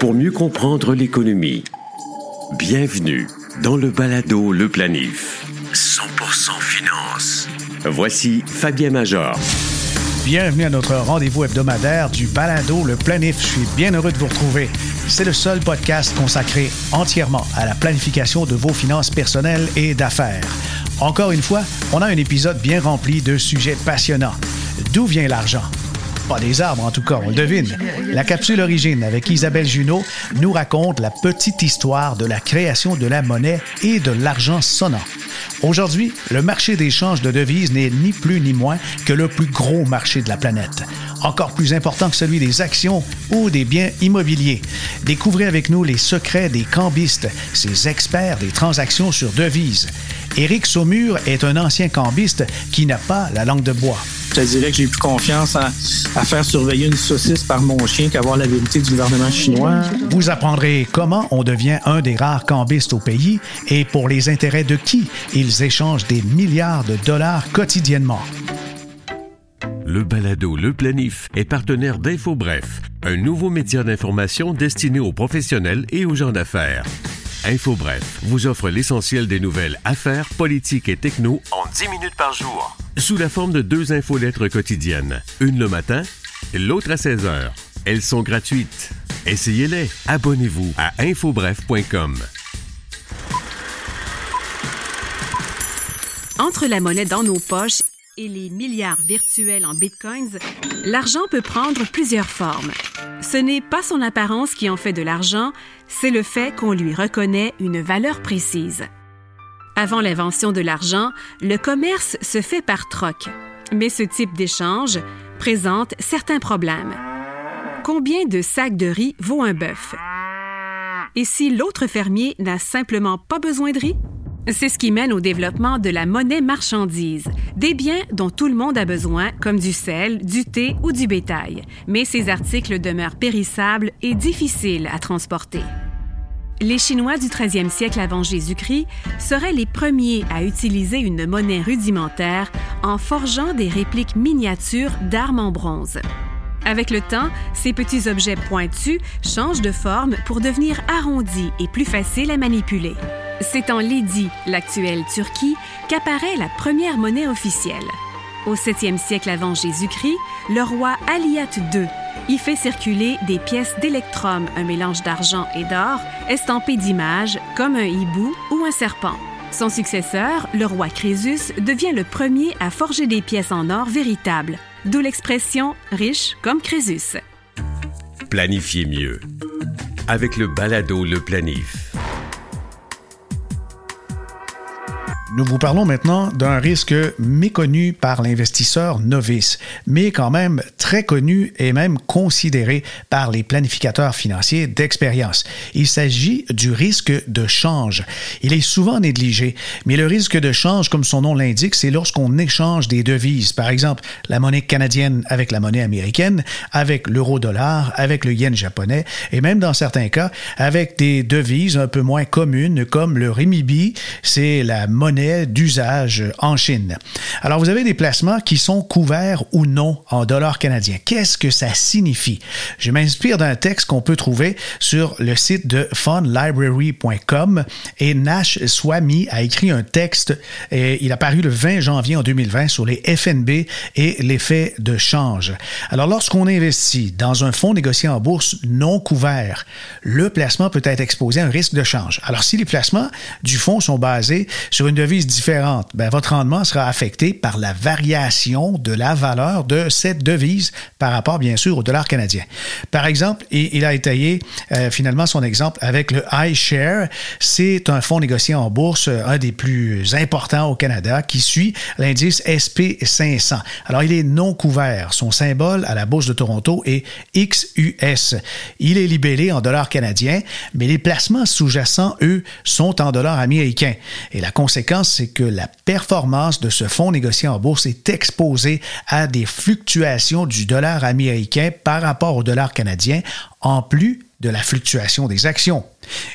Pour mieux comprendre l'économie, bienvenue dans le balado Le Planif. 100% finance. Voici Fabien Major. Bienvenue à notre rendez-vous hebdomadaire du balado Le Planif. Je suis bien heureux de vous retrouver. C'est le seul podcast consacré entièrement à la planification de vos finances personnelles et d'affaires. Encore une fois, on a un épisode bien rempli de sujets passionnants. D'où vient l'argent? Pas des arbres, en tout cas, on le devine. La capsule Origine avec Isabelle Junot nous raconte la petite histoire de la création de la monnaie et de l'argent sonnant. Aujourd'hui, le marché d'échange de devises n'est ni plus ni moins que le plus gros marché de la planète encore plus important que celui des actions ou des biens immobiliers. Découvrez avec nous les secrets des cambistes, ces experts des transactions sur devises. Éric Saumur est un ancien cambiste qui n'a pas la langue de bois. Je te dirais que j'ai plus confiance à, faire surveiller une saucisse par mon chien qu'avoir la vérité du gouvernement chinois. Vous apprendrez comment on devient un des rares cambistes au pays et pour les intérêts de qui ils échangent des milliards de dollars quotidiennement. Le balado Le Planif est partenaire d'InfoBref, un nouveau média d'information destiné aux professionnels et aux gens d'affaires. InfoBref vous offre l'essentiel des nouvelles affaires, politiques et techno en 10 minutes par jour. Sous la forme de deux infolettres quotidiennes, une le matin, l'autre à 16 heures. Elles sont gratuites. Essayez-les. Abonnez-vous à infobref.com. Entre la monnaie dans nos poches et les milliards virtuels en bitcoins, l'argent peut prendre plusieurs formes. Ce n'est pas son apparence qui en fait de l'argent, c'est le fait qu'on lui reconnaît une valeur précise. Avant l'invention de l'argent, le commerce se fait par troc. Mais ce type d'échange présente certains problèmes. Combien de sacs de riz vaut un bœuf? Et si l'autre fermier n'a simplement pas besoin de riz? C'est ce qui mène au développement de la monnaie marchandise, des biens dont tout le monde a besoin, comme du sel, du thé ou du bétail. Mais ces articles demeurent périssables et difficiles à transporter. Les Chinois du 13e siècle avant Jésus-Christ seraient les premiers à utiliser une monnaie rudimentaire en forgeant des répliques miniatures d'armes en bronze. Avec le temps, ces petits objets pointus changent de forme pour devenir arrondis et plus faciles à manipuler. C'est en Lydie, l'actuelle Turquie, qu'apparaît la première monnaie officielle. Au 7e siècle avant Jésus-Christ, le roi Aliat II y fait circuler des pièces d'électrum, un mélange d'argent et d'or, estampées d'images comme un hibou ou un serpent. Son successeur, le roi Crésus, devient le premier à forger des pièces en or véritables, d'où l'expression riche comme Crésus. Planifiez mieux avec le balado Le Planif. Nous vous parlons maintenant d'un risque méconnu par l'investisseur novice, mais quand même très connu et même considéré par les planificateurs financiers d'expérience. Il s'agit du risque de change. Il est souvent négligé, mais le risque de change, comme son nom l'indique, c'est lorsqu'on échange des devises, par exemple la monnaie canadienne avec la monnaie américaine, avec l'euro-dollar, avec le yen japonais, et même dans certains cas avec des devises un peu moins communes comme le renminbi, c'est la monnaie d'usage en Chine. Alors, vous avez des placements qui sont couverts ou non en dollars canadiens. Qu'est-ce que ça signifie? Je m'inspire d'un texte qu'on peut trouver sur le site de fundlibrary.com et Nash Swamy a écrit un texte et il a paru le 20 janvier en 2020 sur les FNB et l'effet de change. Alors, lorsqu'on investit dans un fonds négocié en bourse non couvert, le placement peut être exposé à un risque de change. Alors, si les placements du fonds sont basés sur une devise différente, ben, votre rendement sera affecté par la variation de la valeur de cette devise par rapport, bien sûr, au dollar canadien. Par exemple, il a étayé euh, finalement son exemple avec le iShare. C'est un fonds négocié en bourse, euh, un des plus importants au Canada, qui suit l'indice SP500. Alors, il est non couvert. Son symbole à la bourse de Toronto est XUS. Il est libellé en dollars canadiens, mais les placements sous-jacents, eux, sont en dollars américains. Et la conséquence, c'est que la performance de ce fonds négocié en bourse est exposée à des fluctuations du dollar américain par rapport au dollar canadien, en plus de la fluctuation des actions.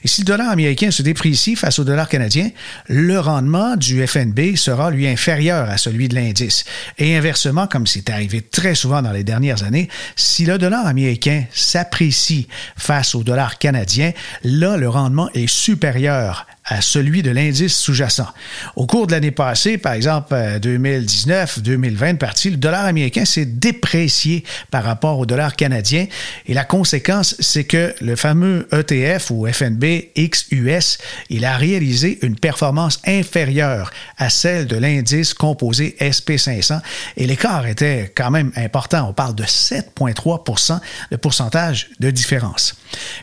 Et si le dollar américain se déprécie face au dollar canadien, le rendement du FNB sera lui inférieur à celui de l'indice. Et inversement, comme c'est arrivé très souvent dans les dernières années, si le dollar américain s'apprécie face au dollar canadien, là, le rendement est supérieur à celui de l'indice sous-jacent. Au cours de l'année passée, par exemple 2019-2020 partie, le dollar américain s'est déprécié par rapport au dollar canadien et la conséquence, c'est que le fameux ETF ou FNB XUS, il a réalisé une performance inférieure à celle de l'indice composé SP500 et l'écart était quand même important. On parle de 7,3% de pourcentage de différence.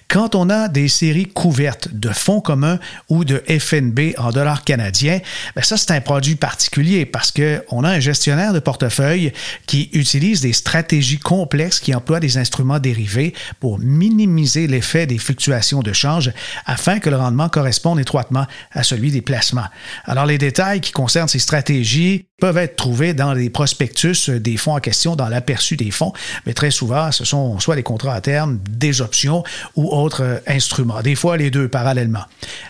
Quand on a des séries couvertes de fonds communs ou de FNB en dollars canadiens, bien ça, c'est un produit particulier parce qu'on a un gestionnaire de portefeuille qui utilise des stratégies complexes qui emploient des instruments dérivés pour minimiser l'effet des fluctuations de change afin que le rendement corresponde étroitement à celui des placements. Alors, les détails qui concernent ces stratégies peuvent être trouvés dans les prospectus des fonds en question, dans l'aperçu des fonds, mais très souvent, ce sont soit des contrats à terme, des options ou autres instruments, des fois les deux parallèlement.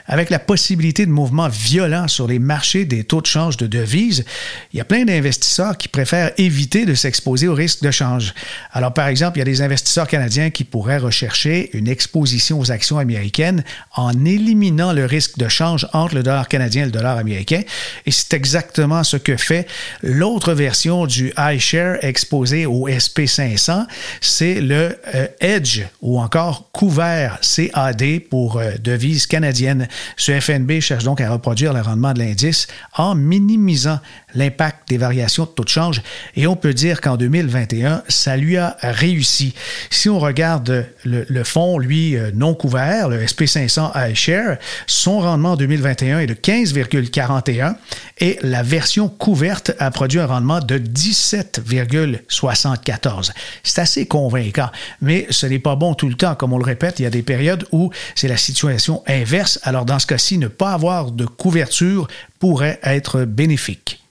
Avec la possibilité de mouvements violents sur les marchés des taux de change de devises, il y a plein d'investisseurs qui préfèrent éviter de s'exposer au risque de change. Alors, par exemple, il y a des investisseurs canadiens qui pourraient rechercher une exposition aux actions américaines en éliminant le risque de change entre le dollar canadien et le dollar américain. Et c'est exactement ce que fait l'autre version du iShare exposé au SP500, c'est le euh, Edge ou encore couvert CAD pour euh, devises canadiennes. Ce FNB cherche donc à reproduire le rendement de l'indice en minimisant l'impact des variations de taux de change et on peut dire qu'en 2021, ça lui a réussi. Si on regarde le, fonds, lui, euh, non couvert, le SP500 iShare, son rendement en 2021 est de 15,41 et la version couverte a produit un rendement de 17,74. C'est assez convaincant, mais ce n'est pas bon tout le temps. Comme on le répète, il y a des périodes où c'est la situation inverse. Alors dans ce cas-ci, ne pas avoir de couverture pourrait être bénéfique.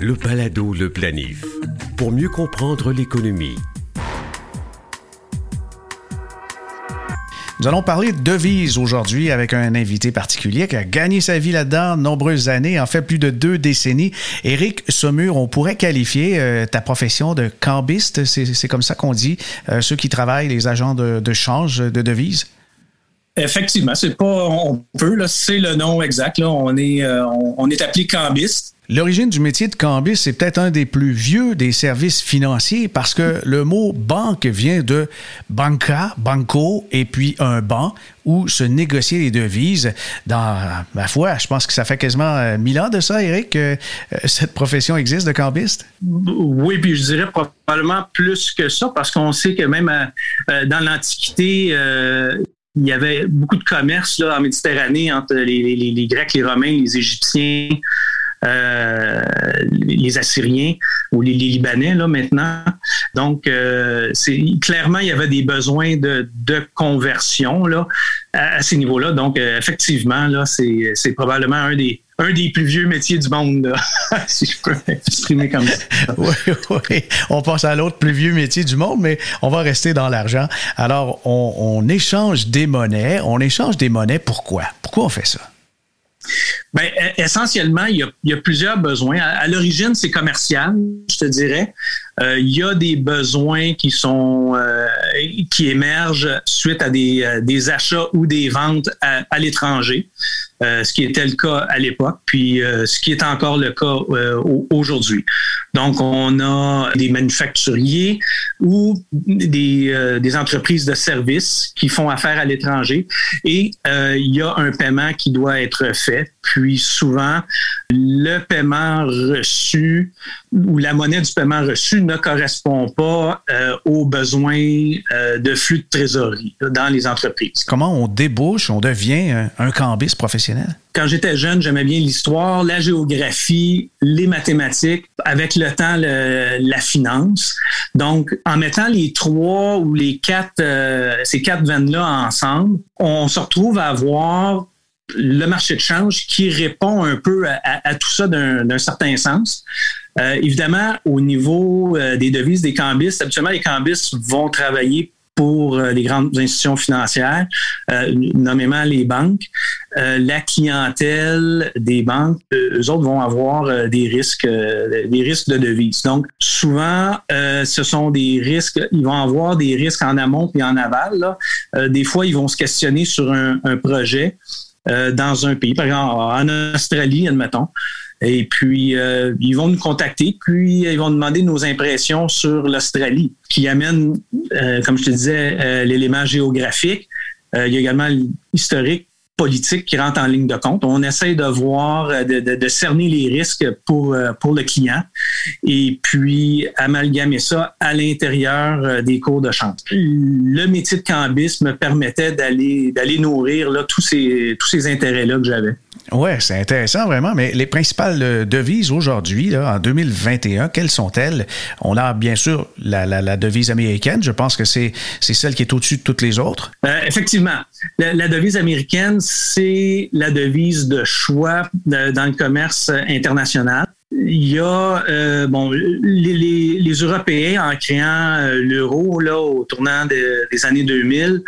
Le Palado, le planif. Pour mieux comprendre l'économie. Nous allons parler de devises aujourd'hui avec un invité particulier qui a gagné sa vie là-dedans de nombreuses années, en fait plus de deux décennies. Éric Saumur, on pourrait qualifier euh, ta profession de cambiste, c'est comme ça qu'on dit, euh, ceux qui travaillent, les agents de, de change de devises? Effectivement, c'est pas on peut là, c'est le nom exact là. On est euh, on, est appelé cambiste. L'origine du métier de cambiste, c'est peut-être un des plus vieux des services financiers parce que le mot banque vient de banca, banco et puis un banc où se négocier les devises. Dans ma foi, je pense que ça fait quasiment euh, mille ans de ça, Eric, que euh, cette profession existe de cambiste? Oui, puis je dirais probablement plus que ça parce qu'on sait que même dans l'Antiquité, il y avait beaucoup de commerce là, en Méditerranée entre les, les, Grecs, les Romains, les Égyptiens, euh, les Assyriens ou les, Libanais là maintenant. Donc, euh, clairement il y avait des besoins de, de conversion là à, ces niveaux-là. Donc, euh, effectivement là, c'est probablement un des un des plus vieux métiers du monde, si je peux m'exprimer comme ça. oui, oui. On passe à l'autre plus vieux métier du monde, mais on va rester dans l'argent. Alors, on, on échange des monnaies. On échange des monnaies. Pourquoi? Pourquoi on fait ça? Bien, essentiellement, il y, a, plusieurs besoins. À, l'origine, c'est commercial, je te dirais. Euh, il y a des besoins qui sont euh, qui émergent suite à des, euh, des achats ou des ventes à, l'étranger, ce qui était le cas à l'époque, puis ce qui est encore le cas aujourd'hui. Donc, on a des manufacturiers ou des, des entreprises de services qui font affaire à l'étranger et il y a un paiement qui doit être fait. Puis souvent, le paiement reçu ou la monnaie du paiement reçu ne correspond pas euh, aux besoins euh, de flux de trésorerie dans les entreprises. Comment on débouche, on devient un, cambiste professionnel? Quand j'étais jeune, j'aimais bien l'histoire, la géographie, les mathématiques, avec le temps, la finance. Donc, en mettant les trois ou les quatre, euh, ces quatre veines-là ensemble, on se retrouve à avoir le marché de change qui répond un peu à, tout ça d'un certain sens. Euh, évidemment, au niveau euh, des devises des cambistes, habituellement, les cambistes vont travailler pour euh, les grandes institutions financières, nommément les banques. La clientèle des banques, eux autres vont avoir des risques, des risques de devises. Donc, souvent, ce sont des risques, ils vont avoir des risques en amont et en aval. Des fois, ils vont se questionner sur un projet dans un pays, par exemple en Australie, admettons. Et puis, euh, ils vont nous contacter, puis ils vont demander nos impressions sur l'Australie, qui amène, euh, comme je te disais, euh, l'élément géographique. il y a également l'historique politique qui rentre en ligne de compte. On essaie de voir, de, de, de cerner les risques pour, pour le client et puis amalgamer ça à l'intérieur des cours de change. Le métier de cambiste me permettait d'aller d'aller nourrir là, tous ces, tous ces intérêts-là que j'avais. Oui, c'est intéressant vraiment, mais les principales euh, devises aujourd'hui, en 2021, quelles sont-elles? On a bien sûr la, devise américaine, je pense que c'est celle qui est au-dessus de toutes les autres. Euh, effectivement, la, devise américaine, c'est la devise de choix dans le commerce international. Il y a euh, bon les, Européens en créant l'euro là au tournant des années 2000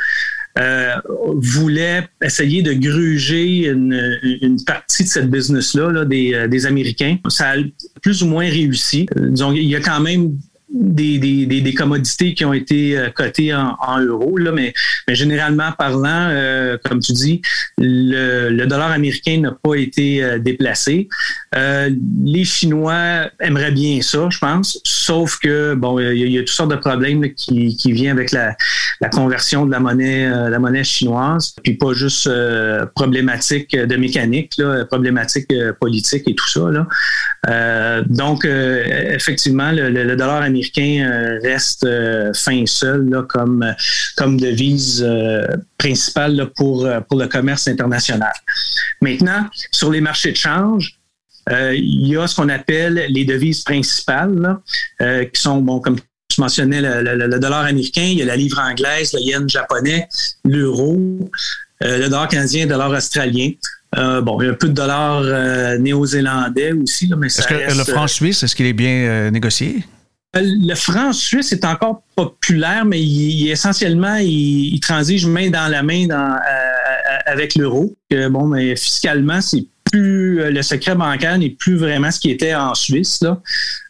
euh, voulait essayer de gruger une, partie de cette business-là des, euh, des Américains. Ça a plus ou moins réussi. Euh, disons, il y a quand même des, commodités qui ont été euh, cotées en, en euros, là, mais, mais généralement parlant, euh, comme tu dis, le, dollar américain n'a pas été euh, déplacé. Euh, les Chinois aimeraient bien ça, je pense, sauf que bon, il y, a, toutes sortes de problèmes qui, qui viennent avec la, la conversion de la monnaie, la monnaie chinoise, puis pas juste problématique de mécanique, là, problématique politique et tout ça. Là. donc, effectivement, le, dollar américain reste fin seul là, comme, comme devise euh, principale pour, pour le commerce international. Maintenant, sur les marchés de change, il y a ce qu'on appelle les devises principales, qui sont, bon, comme je mentionnais, le, dollar américain, il y a la livre anglaise, le yen japonais, l'euro, le dollar canadien, le dollar australien. bon, il y a un peu de dollars néo-zélandais aussi. Là, mais est-ce que le franc suisse, est-ce qu'il est bien négocié? Le franc suisse est encore populaire, mais il, essentiellement, il, transige main dans la main dans, euh, avec l'euro. Bon, mais fiscalement, c'est plus le secret bancaire n'est plus vraiment ce qui était en Suisse. Là.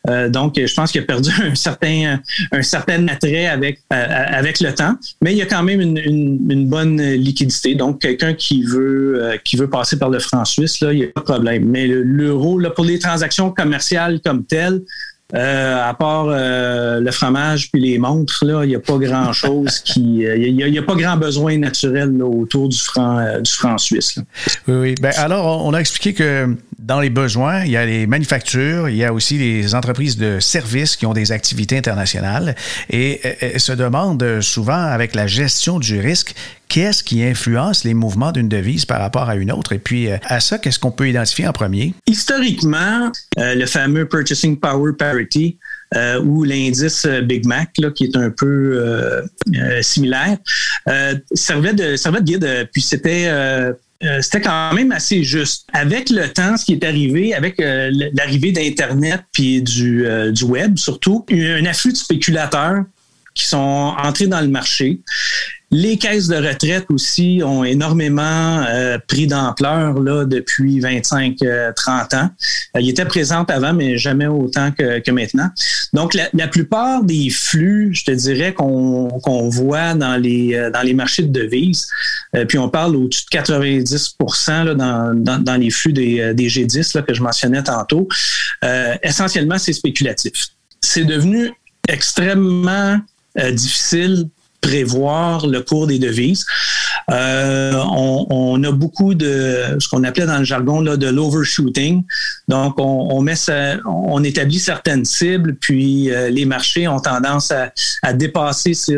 Euh, donc, je pense qu'il a perdu un certain, un certain attrait avec, euh, avec le temps, mais il y a quand même une, une, bonne liquidité. Donc, quelqu'un qui veut, qui veut passer par le franc suisse, là, il n'y a pas de problème. Mais l'euro, là, pour les transactions commerciales comme telles, euh, à part euh, le fromage puis les montres, là, il n'y a pas grand-chose qui. Euh, il n'y a, pas grand besoin naturel autour du franc, du franc suisse. Oui, oui. Ben, alors, on a expliqué que dans les besoins, il y a les manufactures, il y a aussi les entreprises de services qui ont des activités internationales et, et se demandent souvent, avec la gestion du risque, qu'est-ce qui influence les mouvements d'une devise par rapport à une autre? Et puis, euh, à ça, qu'est-ce qu'on peut identifier en premier? Historiquement, euh, le fameux Purchasing Power Parity, euh, ou l'indice Big Mac, là, qui est un peu similaire, servait, de, servait de guide, puis c'était... c'était quand même assez juste. Avec le temps, ce qui est arrivé, avec l'arrivée d'Internet puis du, du web surtout, un afflux de spéculateurs qui sont entrés dans le marché. Les caisses de retraite aussi ont énormément euh, pris d'ampleur là depuis 25-30 euh, ans. Euh, ils étaient présentes avant, mais jamais autant que, maintenant. Donc, la, plupart des flux, je te dirais, qu'on voit dans les, dans les marchés de devises, puis on parle au-dessus de 90 là, dans, dans, dans, les flux des, des G10 là, que je mentionnais tantôt, essentiellement, c'est spéculatif. C'est devenu extrêmement difficile prévoir le cours des devises. Euh, on, a beaucoup de ce qu'on appelait dans le jargon là, de l'overshooting. Donc, on, met on établit certaines cibles, puis euh, les marchés ont tendance à, dépasser ces,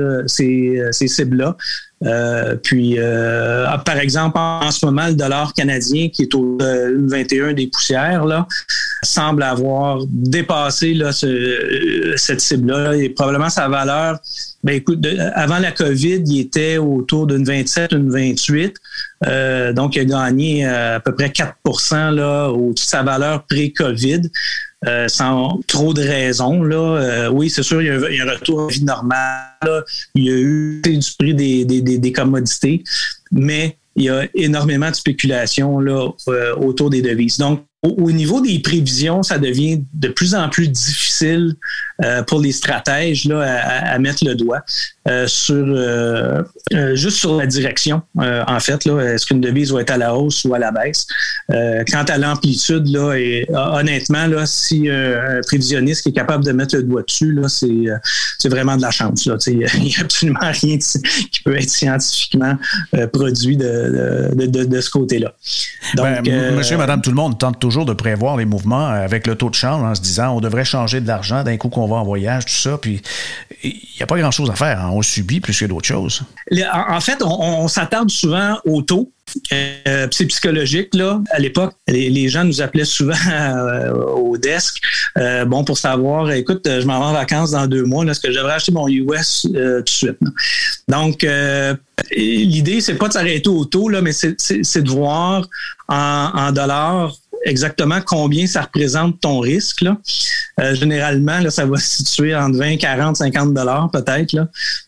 ces cibles-là. Euh, puis, euh, ah, par exemple, en ce moment, le dollar canadien, qui est au 21 des poussières, là, semble avoir dépassé là, cette cible-là. Et probablement sa valeur, ben, écoute, avant la COVID, il était autour d'une 27, une 28. Euh, donc, il a gagné à peu près 4% là, au-dessus de sa valeur pré-COVID. Sans trop de raisons. Là. oui, c'est sûr, il y, a un, retour à vie normale. Il y a eu du prix des, des, des, des commodités, mais il y a énormément de spéculation là, autour des devises. Donc, au, niveau des prévisions, ça devient de plus en plus difficile euh, pour les stratèges là, à, mettre le doigt euh, sur euh, juste sur la direction. en fait, là, est-ce qu'une devise va être à la hausse ou à la baisse? Quant à l'amplitude, là, et honnêtement, là, si un prévisionniste qui est capable de mettre le doigt dessus, là, c'est c'est vraiment de la chance. Là. Il n'y a absolument rien qui peut être scientifiquement produit de, de, de, de ce côté-là. Ben, monsieur, madame, tout le monde tente toujours de prévoir les mouvements avec le taux de change en se disant on devrait changer de l'argent d'un coup qu'on va en voyage, tout ça. Puis il n'y a pas grand-chose à faire. Hein. On subit plus que d'autres choses. En fait, on, s'attarde souvent au taux. Euh, c'est psychologique là. À l'époque, les, gens nous appelaient souvent euh, au desk, euh, bon pour savoir, écoute, je m'en vais en vacances dans deux mois, est-ce que je devrais acheter mon US tout de suite Donc l'idée c'est pas de s'arrêter au taux là, mais c'est de voir en dollars exactement combien ça représente ton risque. Là. Euh, généralement, là, ça va se situer entre 20, 40, 50 dollars peut-être.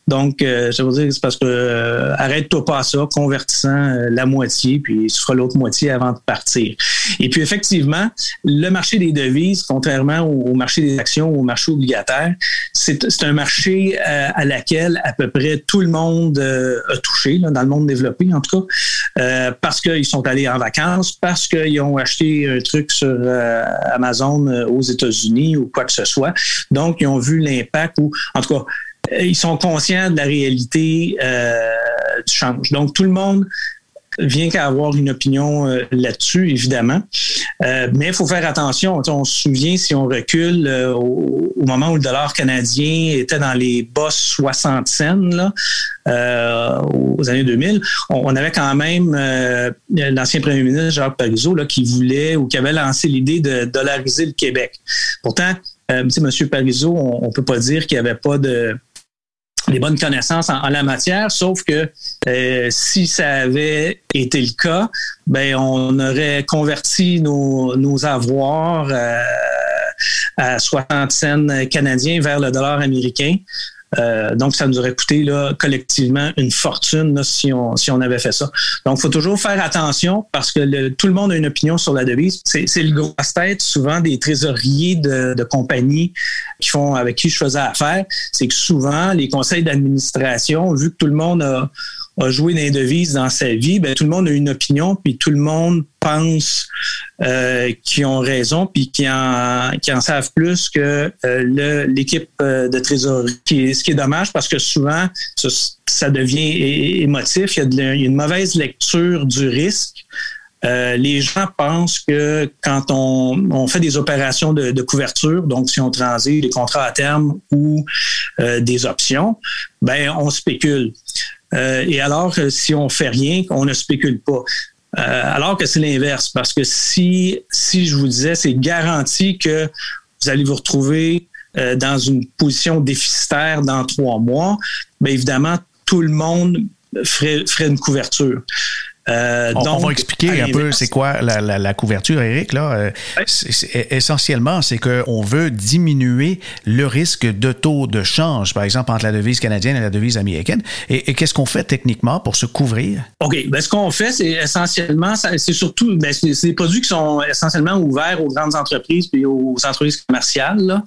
Donc, euh, je veux dire, c'est parce que euh, arrête-toi pas à ça, convertissant la moitié, puis tu feras l'autre moitié avant de partir. Et puis, effectivement, le marché des devises, contrairement au, marché des actions au marché obligataire, c'est un marché à laquelle à peu près tout le monde a touché, là, dans le monde développé en tout cas, parce qu'ils sont allés en vacances, parce qu'ils ont acheté un truc sur euh, Amazon euh, aux États-Unis ou quoi que ce soit. Donc, ils ont vu l'impact ou, en tout cas, euh, ils sont conscients de la réalité du change. Donc, tout le monde vient qu'à avoir une opinion euh, là-dessus, évidemment. Euh, mais il faut faire attention. On se souvient, si on recule euh, au, moment où le dollar canadien était dans les bas 60 cents, là, aux années 2000, on, avait quand même l'ancien premier ministre Jacques Parizeau là, qui voulait ou qui avait lancé l'idée de dollariser le Québec. Pourtant, M. Parizeau, on ne peut pas dire qu'il n'y avait pas de les bonnes connaissances en, la matière, sauf que euh, si ça avait été le cas, ben on aurait converti nos, nos avoirs euh, à 60 cents canadiens vers le dollar américain. Euh, donc, ça nous aurait coûté là, collectivement une fortune si, on, si on avait fait ça. Donc, il faut toujours faire attention parce que tout le monde a une opinion sur la devise. C'est le gros tête souvent des trésoriers de, de, compagnies qui font avec qui je faisais affaire. C'est que souvent, les conseils d'administration, vu que tout le monde a, a joué dans les devises dans sa vie, ben, tout le monde a une opinion, puis tout le monde pense euh, qu'ils ont raison, puis qu'ils en, en savent plus que euh, l'équipe euh, de trésorerie. ce qui est dommage parce que souvent, ça, devient émotif. Il y, a une mauvaise lecture du risque. Euh, les gens pensent que quand on, fait des opérations de, couverture, donc si on transite des contrats à terme ou des options, ben on spécule. Euh, et alors, si on fait rien, on ne spécule pas. Euh, alors que c'est l'inverse, parce que si, si je vous disais, c'est garanti que vous allez vous retrouver euh, dans une position déficitaire dans trois mois, bien évidemment, tout le monde ferait une couverture. Euh, on, va expliquer un peu c'est quoi la, couverture, Eric. Là. Euh, essentiellement, c'est qu'on veut diminuer le risque de taux de change, par exemple, entre la devise canadienne et la devise américaine. Et, qu'est-ce qu'on fait techniquement pour se couvrir? OK. Ben, ce qu'on fait, c'est essentiellement, c'est surtout, ben, c'est des produits qui sont essentiellement ouverts aux grandes entreprises et aux entreprises commerciales.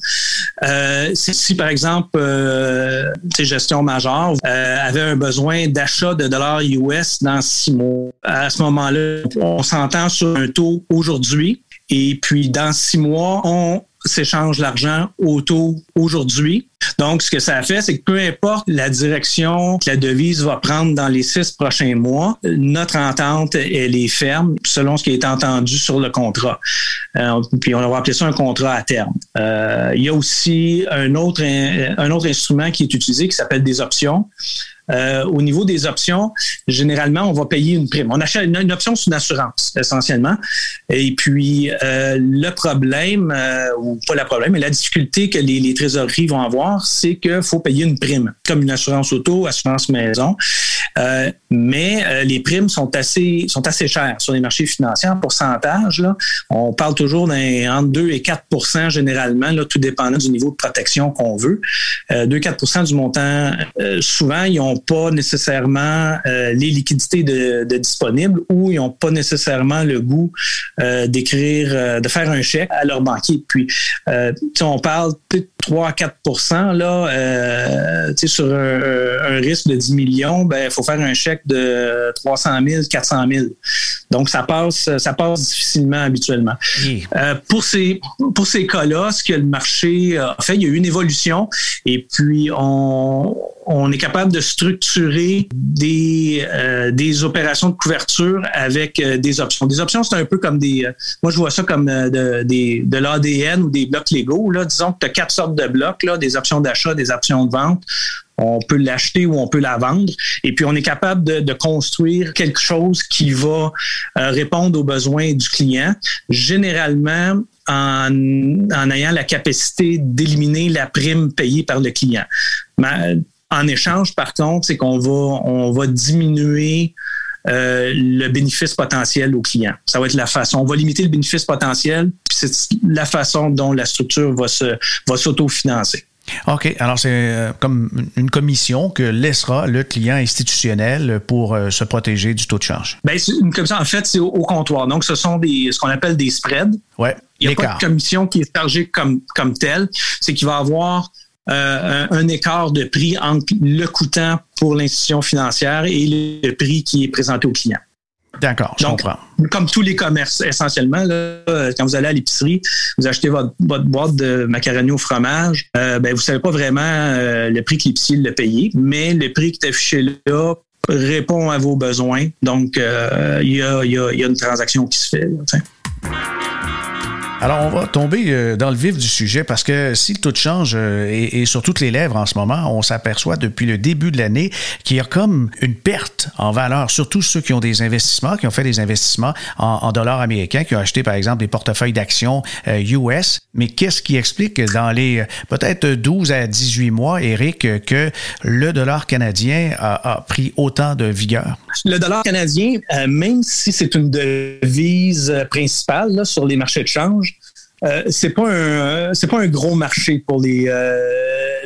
Euh, si, par exemple, euh, gestion majeure avait un besoin d'achat de dollars US dans six mois, à ce moment-là, on s'entend sur un taux aujourd'hui et puis dans six mois, on s'échange l'argent au taux aujourd'hui. Donc, ce que ça fait, c'est que peu importe la direction que la devise va prendre dans les six prochains mois, notre entente, elle est ferme selon ce qui est entendu sur le contrat. Euh, puis on va appeler ça un contrat à terme. Euh, il y a aussi un autre, un autre instrument qui est utilisé qui s'appelle des options. Euh, au niveau des options, généralement, on va payer une prime. On achète une, option, c'est une assurance, essentiellement. Et puis, euh, le problème, euh, ou pas le problème, mais la difficulté que les, trésoreries vont avoir, c'est qu'il faut payer une prime, comme une assurance auto, assurance maison. mais les primes sont assez, sont assez chères sur les marchés financiers en pourcentage. Là, on parle toujours d'un entre 2 et 4% généralement, là, tout dépendant du niveau de protection qu'on veut. 2-4% du montant, souvent, ils n'ont pas nécessairement euh, les liquidités de, disponibles ou ils n'ont pas nécessairement le goût euh, d'écrire, euh, de faire un chèque à leur banquier. Puis, on parle de 3 4 là, sur un, risque de 10 millions, ben il faut faire un chèque de 300 000, 400 000. Donc, ça passe, ça passe difficilement habituellement. pour ces, pour ces cas-là, ce que le marché a fait, il y a eu une évolution et puis on, on est capable de structurer des, euh, des opérations de couverture avec euh, des options. Des options, c'est un peu comme des... Euh, moi, je vois ça comme de, des, de l'ADN ou des blocs légaux. Là. Disons que tu as quatre sortes de blocs, là, des options d'achat, des options de vente on peut l'acheter ou on peut la vendre. Et puis, on est capable de, construire quelque chose qui va répondre aux besoins du client. Généralement, en, en ayant la capacité d'éliminer la prime payée par le client. Mais, en échange, par contre, c'est qu'on va, on va diminuer euh, le bénéfice potentiel au client. Ça va être la façon. On va limiter le bénéfice potentiel, puis c'est la façon dont la structure va se va s'autofinancer. OK. Alors, c'est euh, comme une commission que laissera le client institutionnel pour euh, se protéger du taux de change. Bien, une commission, en fait, c'est au, comptoir. Donc, ce sont des, ce qu'on appelle des spreads. Ouais. Il n'y a pas de commission qui est chargée comme, comme telle. C'est qu'il va avoir euh, un, écart de prix entre le coûtant pour l'institution financière et le prix qui est présenté au client. D'accord, je comprends. Comme tous les commerces, essentiellement, quand vous allez à l'épicerie, vous achetez votre, boîte de macaroni au fromage, euh, ben, vous ne savez pas vraiment euh, le prix que l'épicier l'a payé, mais le prix qui est affiché là répond à vos besoins. Donc, il y, a, une transaction qui se fait. Alors, on va tomber euh, dans le vif du sujet parce que si de change euh, est, sur toutes les lèvres en ce moment, on s'aperçoit depuis le début de l'année qu'il y a comme une perte en valeur, surtout ceux qui ont des investissements, qui ont fait des investissements en, dollars américains, qui ont acheté par exemple des portefeuilles d'actions US. Euh, Mais qu'est-ce qui explique dans les peut-être 12 à 18 mois, Eric, que le dollar canadien a, pris autant de vigueur? Le dollar canadien, même si c'est une devise principale sur les marchés de change, euh, c'est pas un c'est pas un gros marché pour les euh,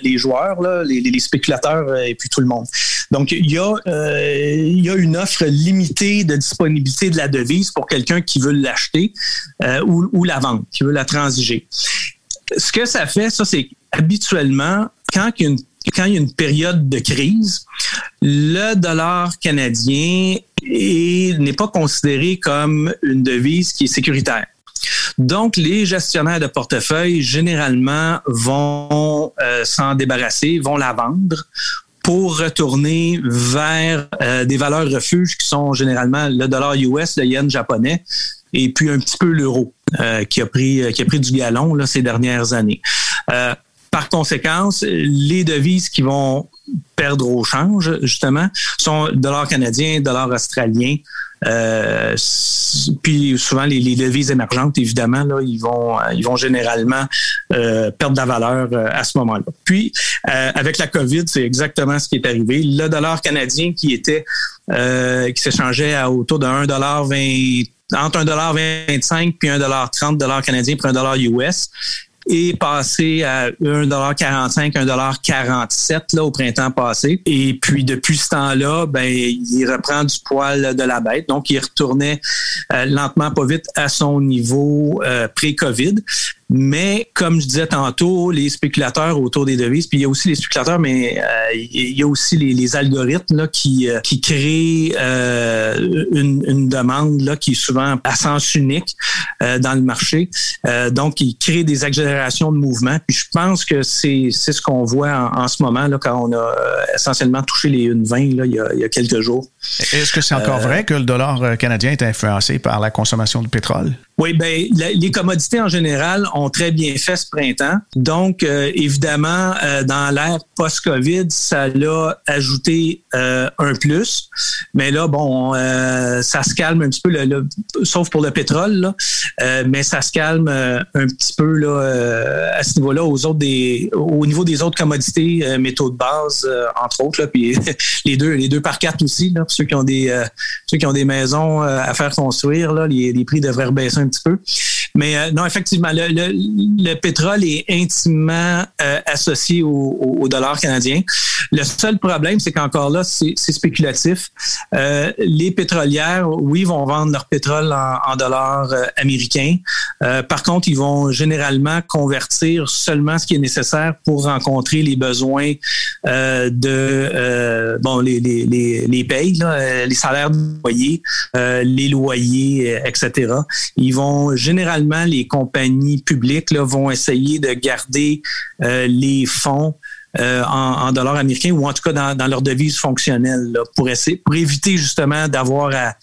les joueurs là, les, les, spéculateurs euh, et puis tout le monde. Donc il y a il y a une offre limitée de disponibilité de la devise pour quelqu'un qui veut l'acheter ou, ou la vendre, qui veut la transiger. Ce que ça fait, ça c'est habituellement quand une quand il y a une période de crise, le dollar canadien n'est pas considéré comme une devise qui est sécuritaire. Donc, les gestionnaires de portefeuille, généralement, vont euh, s'en débarrasser, vont la vendre pour retourner vers euh, des valeurs refuges qui sont généralement le dollar US, le yen japonais et puis un petit peu l'euro euh, qui a pris qui a pris du galon là, ces dernières années. Par conséquent, les devises qui vont perdre au change, justement, sont dollar canadien, dollar australien, euh, puis souvent les, les, devises émergentes, évidemment, là, ils vont euh, ils vont généralement euh, perdre de la valeur à ce moment-là. Puis avec la COVID, c'est exactement ce qui est arrivé. Le dollar canadien qui était qui s'échangeait à autour de 1,20 entre 1,25 puis 1,30 dollar canadien pour 1 dollar US est passé à 1,45 1,47 là au printemps passé. Et puis depuis ce temps-là, ben il reprend du poil de la bête. Donc il retournait euh, lentement, pas vite, à son niveau euh, pré-COVID. Mais comme je disais tantôt, les spéculateurs autour des devises, puis il y a aussi les spéculateurs, mais euh, il y a aussi les, algorithmes là, qui, euh, qui créent euh, une, une, demande là, qui est souvent à sens unique dans le marché. donc, ils créent des accélérations de mouvement. Puis je pense que c'est ce qu'on voit en, ce moment là, quand on a essentiellement touché les 1,20 là, il, y a, il y a quelques jours. Est-ce que c'est encore vrai que le dollar canadien est influencé par la consommation de pétrole? Oui, ben les commodités en général ont très bien fait ce printemps. Donc, euh, évidemment, euh, dans l'ère post-COVID, ça l'a ajouté euh, un plus. Mais là, bon, ça se calme un petit peu, sauf pour le pétrole, là, mais ça se calme un petit peu là, à ce niveau-là, aux autres des, au niveau des autres commodités, métaux de base, entre autres. Là, puis les deux, les deux par quatre aussi, là, pour ceux qui ont des, ceux qui ont des maisons à faire construire, là, les, les prix devraient rebaisser un petit peu. Mais euh, non, effectivement, le, pétrole est intimement euh, associé au, dollar canadien. Le seul problème, c'est qu'encore là, c'est spéculatif. Euh, les pétrolières, oui, vont vendre leur pétrole en, dollars américains. par contre, ils vont généralement convertir seulement ce qui est nécessaire pour rencontrer les besoins de bon les, les, les, les payes, les salaires de loyer, les loyers, etc. Ils vont généralement, les compagnies publiques là, vont essayer de garder euh, les fonds euh, en, dollars américains ou en tout cas dans, leur devise fonctionnelle pour essayer, pour éviter justement d'avoir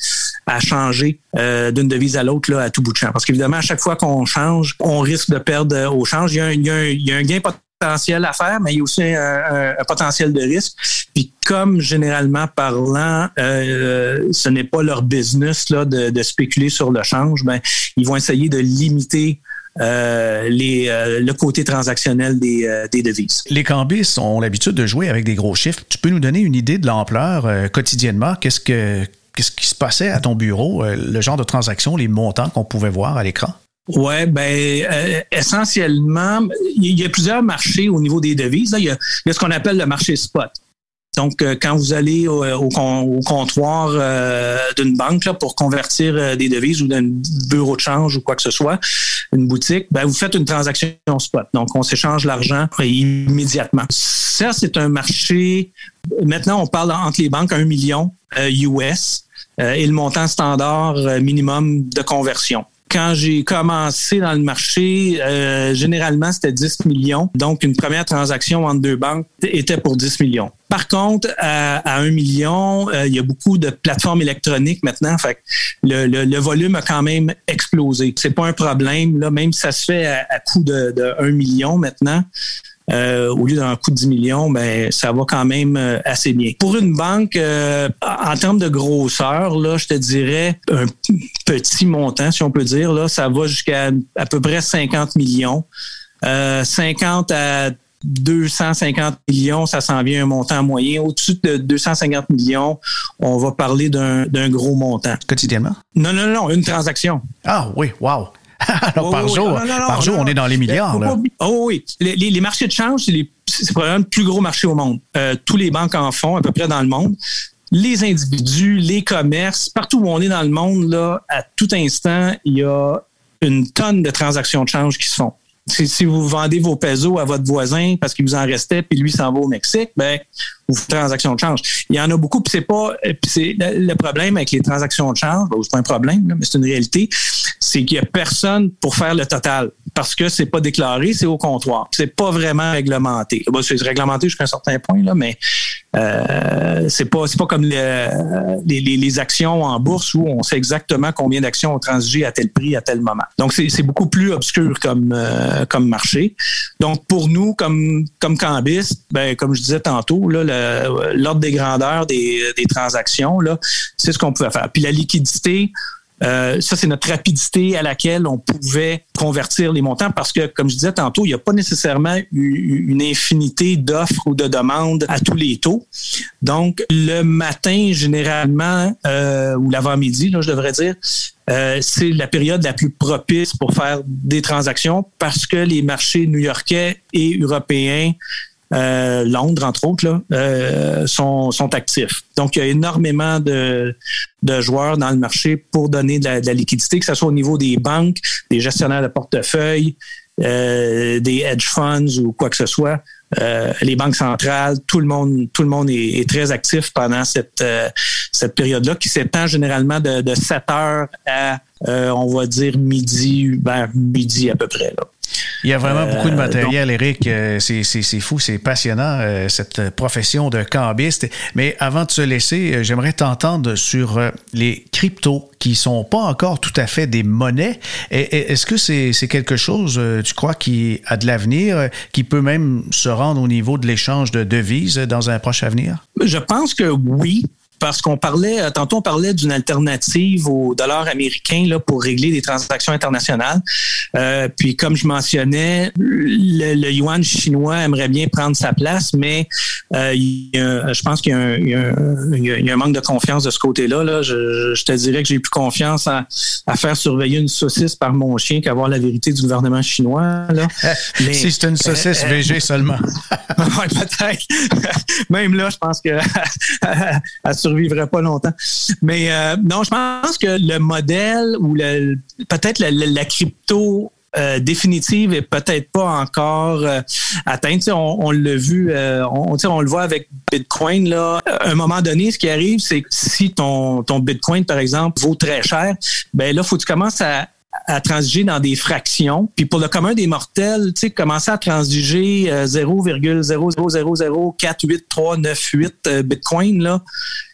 à, changer euh, d'une devise à l'autre à tout bout de champ. Parce qu'évidemment, à chaque fois qu'on change, on risque de perdre au change. Il y a un, il y a un, il y a un gain à faire, mais il y a aussi un, potentiel de risque. Puis comme généralement parlant, euh, ce n'est pas leur business là, de, spéculer sur le change, ben, ils vont essayer de limiter euh, les, euh, le côté transactionnel des, des, devises. Les cambistes ont l'habitude de jouer avec des gros chiffres. Tu peux nous donner une idée de l'ampleur quotidiennement? Qu'est-ce que qu'est-ce qui se passait à ton bureau, le genre de transactions, les montants qu'on pouvait voir à l'écran? Ouais, ben euh, essentiellement, il y a plusieurs marchés au niveau des devises. Il, y a, ce qu'on appelle le marché spot. Donc, euh, quand vous allez au, au, comptoir euh, d'une banque là, pour convertir des devises ou d'un bureau de change ou quoi que ce soit, une boutique, ben, vous faites une transaction spot. Donc, on s'échange l'argent immédiatement. Ça, c'est un marché. Maintenant, on parle entre les banques un million US et le montant standard minimum de conversion quand j'ai commencé dans le marché, euh, généralement, c'était 10 millions. Donc, une première transaction entre deux banques était pour 10 millions. Par contre, à, 1 million, euh, il y a beaucoup de plateformes électroniques maintenant. Fait le, le, volume a quand même explosé. C'est pas un problème, là, même si ça se fait à, coût de, de 1 million maintenant. Euh, au lieu d'un coût de 10 millions, ben ça va quand même euh, assez bien. Pour une banque, euh, en termes de grosseur, là, je te dirais un petit montant, si on peut dire, là, ça va jusqu'à à peu près 50 millions. 50 à 250 millions, ça s'en vient un montant moyen. Au-dessus de 250 millions, on va parler d'un gros montant. Quotidiennement? Non, non, non, une transaction. Ah oui, wow. Alors, par jour, par jour on est dans les milliards. Là. Oh oui, les, marchés de change, c'est probablement le plus gros marché au monde. Euh, tous les banques en font, à peu près dans le monde. Les individus, les commerces, partout où on est dans le monde, là, à tout instant, il y a une tonne de transactions de change qui se font. Si, vous vendez vos pesos à votre voisin parce qu'il vous en restait, puis lui s'en va au Mexique, ben, transactions de change. Il y en a beaucoup, puis c'est pas, c'est le, problème avec les transactions de change, c'est pas un problème, mais c'est une réalité, c'est qu'il y a personne pour faire le total parce que c'est pas déclaré, c'est au comptoir. C'est pas vraiment réglementé. c'est réglementé jusqu'à un certain point là, mais euh, c'est pas c'est pas comme les, actions en bourse où on sait exactement combien d'actions ont transigé à tel prix à tel moment. Donc c'est beaucoup plus obscur comme euh, comme marché. Donc pour nous comme comme cambistes, ben comme je disais tantôt là l'ordre des grandeurs des, transactions c'est ce qu'on pouvait faire. Puis la liquidité euh, ça, c'est notre rapidité à laquelle on pouvait convertir les montants parce que, comme je disais tantôt, il n'y a pas nécessairement une infinité d'offres ou de demandes à tous les taux. Donc, le matin, généralement, euh, ou l'avant-midi, je devrais dire, euh, c'est la période la plus propice pour faire des transactions parce que les marchés new-yorkais et européens euh, Londres, entre autres, là, euh, sont, sont actifs. Donc, il y a énormément de, de joueurs dans le marché pour donner de la, liquidité, que ce soit au niveau des banques, des gestionnaires de portefeuille, euh, des hedge funds ou quoi que ce soit. les banques centrales, tout le monde, tout le monde est, très actif pendant cette, cette période-là qui s'étend généralement de, de 7 heures à, on va dire, midi, ben, midi à peu près. Là. Il y a vraiment beaucoup de matériel, Eric. c'est fou, c'est passionnant, cette profession de cambiste. Mais avant de se laisser, j'aimerais t'entendre sur les cryptos qui sont pas encore tout à fait des monnaies. Est-ce que c'est quelque chose, tu crois, qui a de l'avenir, qui peut même se rendre au niveau de l'échange de devises dans un proche avenir? Je pense que oui parce qu'on parlait, euh, tantôt on parlait d'une alternative au dollar américain là, pour régler des transactions internationales. Euh, puis comme je mentionnais, le, yuan chinois aimerait bien prendre sa place, mais euh, je pense qu'il y, a un manque de confiance de ce côté-là. Là. Je, te dirais que j'ai plus confiance à, faire surveiller une saucisse par mon chien qu'avoir la vérité du gouvernement chinois. Là. si c'est une saucisse VG seulement. oui, peut-être. Même là, je pense que survivrait pas longtemps. Mais euh, non, je pense que le modèle ou peut-être la, crypto euh, définitive est peut-être pas encore euh, atteinte. on, vu, on, le voit avec Bitcoin. Là. À un moment donné, ce qui arrive, c'est que si ton, ton Bitcoin, par exemple, vaut très cher, ben là, faut que tu commences à à transiger dans des fractions. Puis pour le commun des mortels, tu sais, commencer à transiger 0,0004838 euh, Bitcoin, là,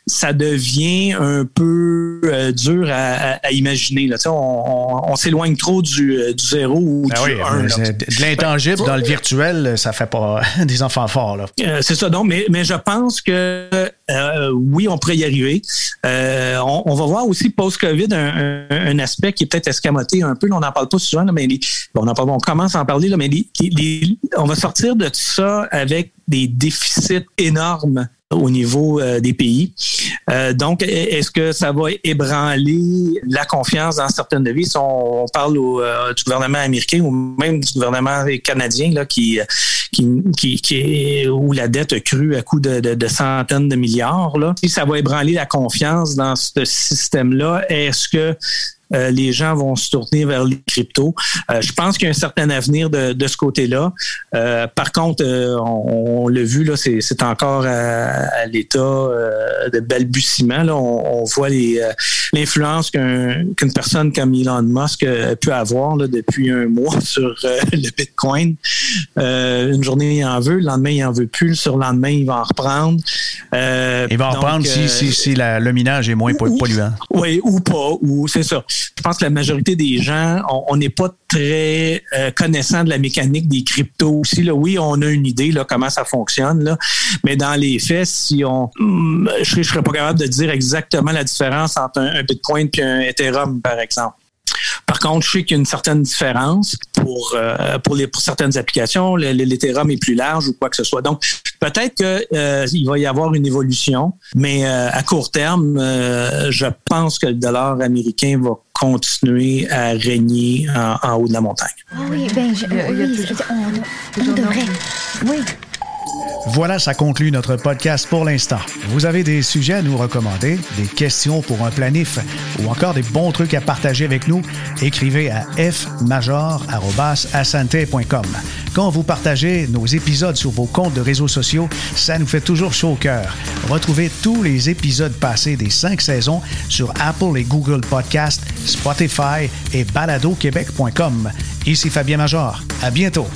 ça devient un peu euh, dur à, imaginer. Là. On, on, s'éloigne trop du, euh, du zéro ou ben du oui, 1. De l'intangible dans le virtuel, ça fait pas des enfants forts. Euh, c'est ça. Donc, mais, mais je pense que oui, on pourrait y arriver. On, va voir aussi post-COVID un, aspect qui est peut-être escamoté un peu. on n'en parle pas souvent, mais on, en parle, on commence à en parler, là, mais on va sortir de tout ça avec des déficits énormes au niveau euh, des pays. Euh, donc, est-ce que ça va ébranler la confiance dans certaines devises? On, on parle euh, du gouvernement américain ou même du gouvernement canadien là, qui, qui, qui, où la dette a cru à coût de, de, centaines de milliards. Là. Si ça va ébranler la confiance dans ce système-là, est-ce que euh, les gens vont se tourner vers les cryptos. Euh, je pense qu'il y a un certain avenir de, de ce côté-là. Euh, par contre, on, l'a vu, là, c'est, c'est encore à, l'état de balbutiement. Là. On, on voit les, l'influence qu'un, qu'une personne comme Elon Musk peut avoir là, depuis un mois sur le Bitcoin. une journée, il en veut, le lendemain, il en veut plus, le surlendemain, il va en reprendre. il va en reprendre si, si, si le minage est moins polluant. Oui, ou pas, ou c'est ça je pense que la majorité des gens, on n'est pas très euh, connaissant de la mécanique des cryptos aussi. Là. Oui, on a une idée là, comment ça fonctionne, là, mais dans les faits, si on, hmm, je ne serais pas capable de dire exactement la différence entre un, un Bitcoin et un Ethereum, par exemple. Par contre, je sais qu'il y a une certaine différence pour, euh, pour, les, pour certaines applications. L'Ethereum est plus large ou quoi que ce soit. Donc, peut-être qu'il euh, va y avoir une évolution, mais euh, à court terme, je pense que le dollar américain va continuer à régner en, haut de la montagne. Ah oui, ben, oui, on devrait. Oui. Voilà, ça conclut notre podcast pour l'instant. Vous avez des sujets à nous recommander, des questions pour un planif ou encore des bons trucs à partager avec nous, écrivez à fmajor.com. Quand vous partagez nos épisodes sur vos comptes de réseaux sociaux, ça nous fait toujours chaud au cœur. Retrouvez tous les épisodes passés des cinq saisons sur Apple et Google Podcasts, Spotify et baladoquebec.com. Ici Fabien Major. À bientôt.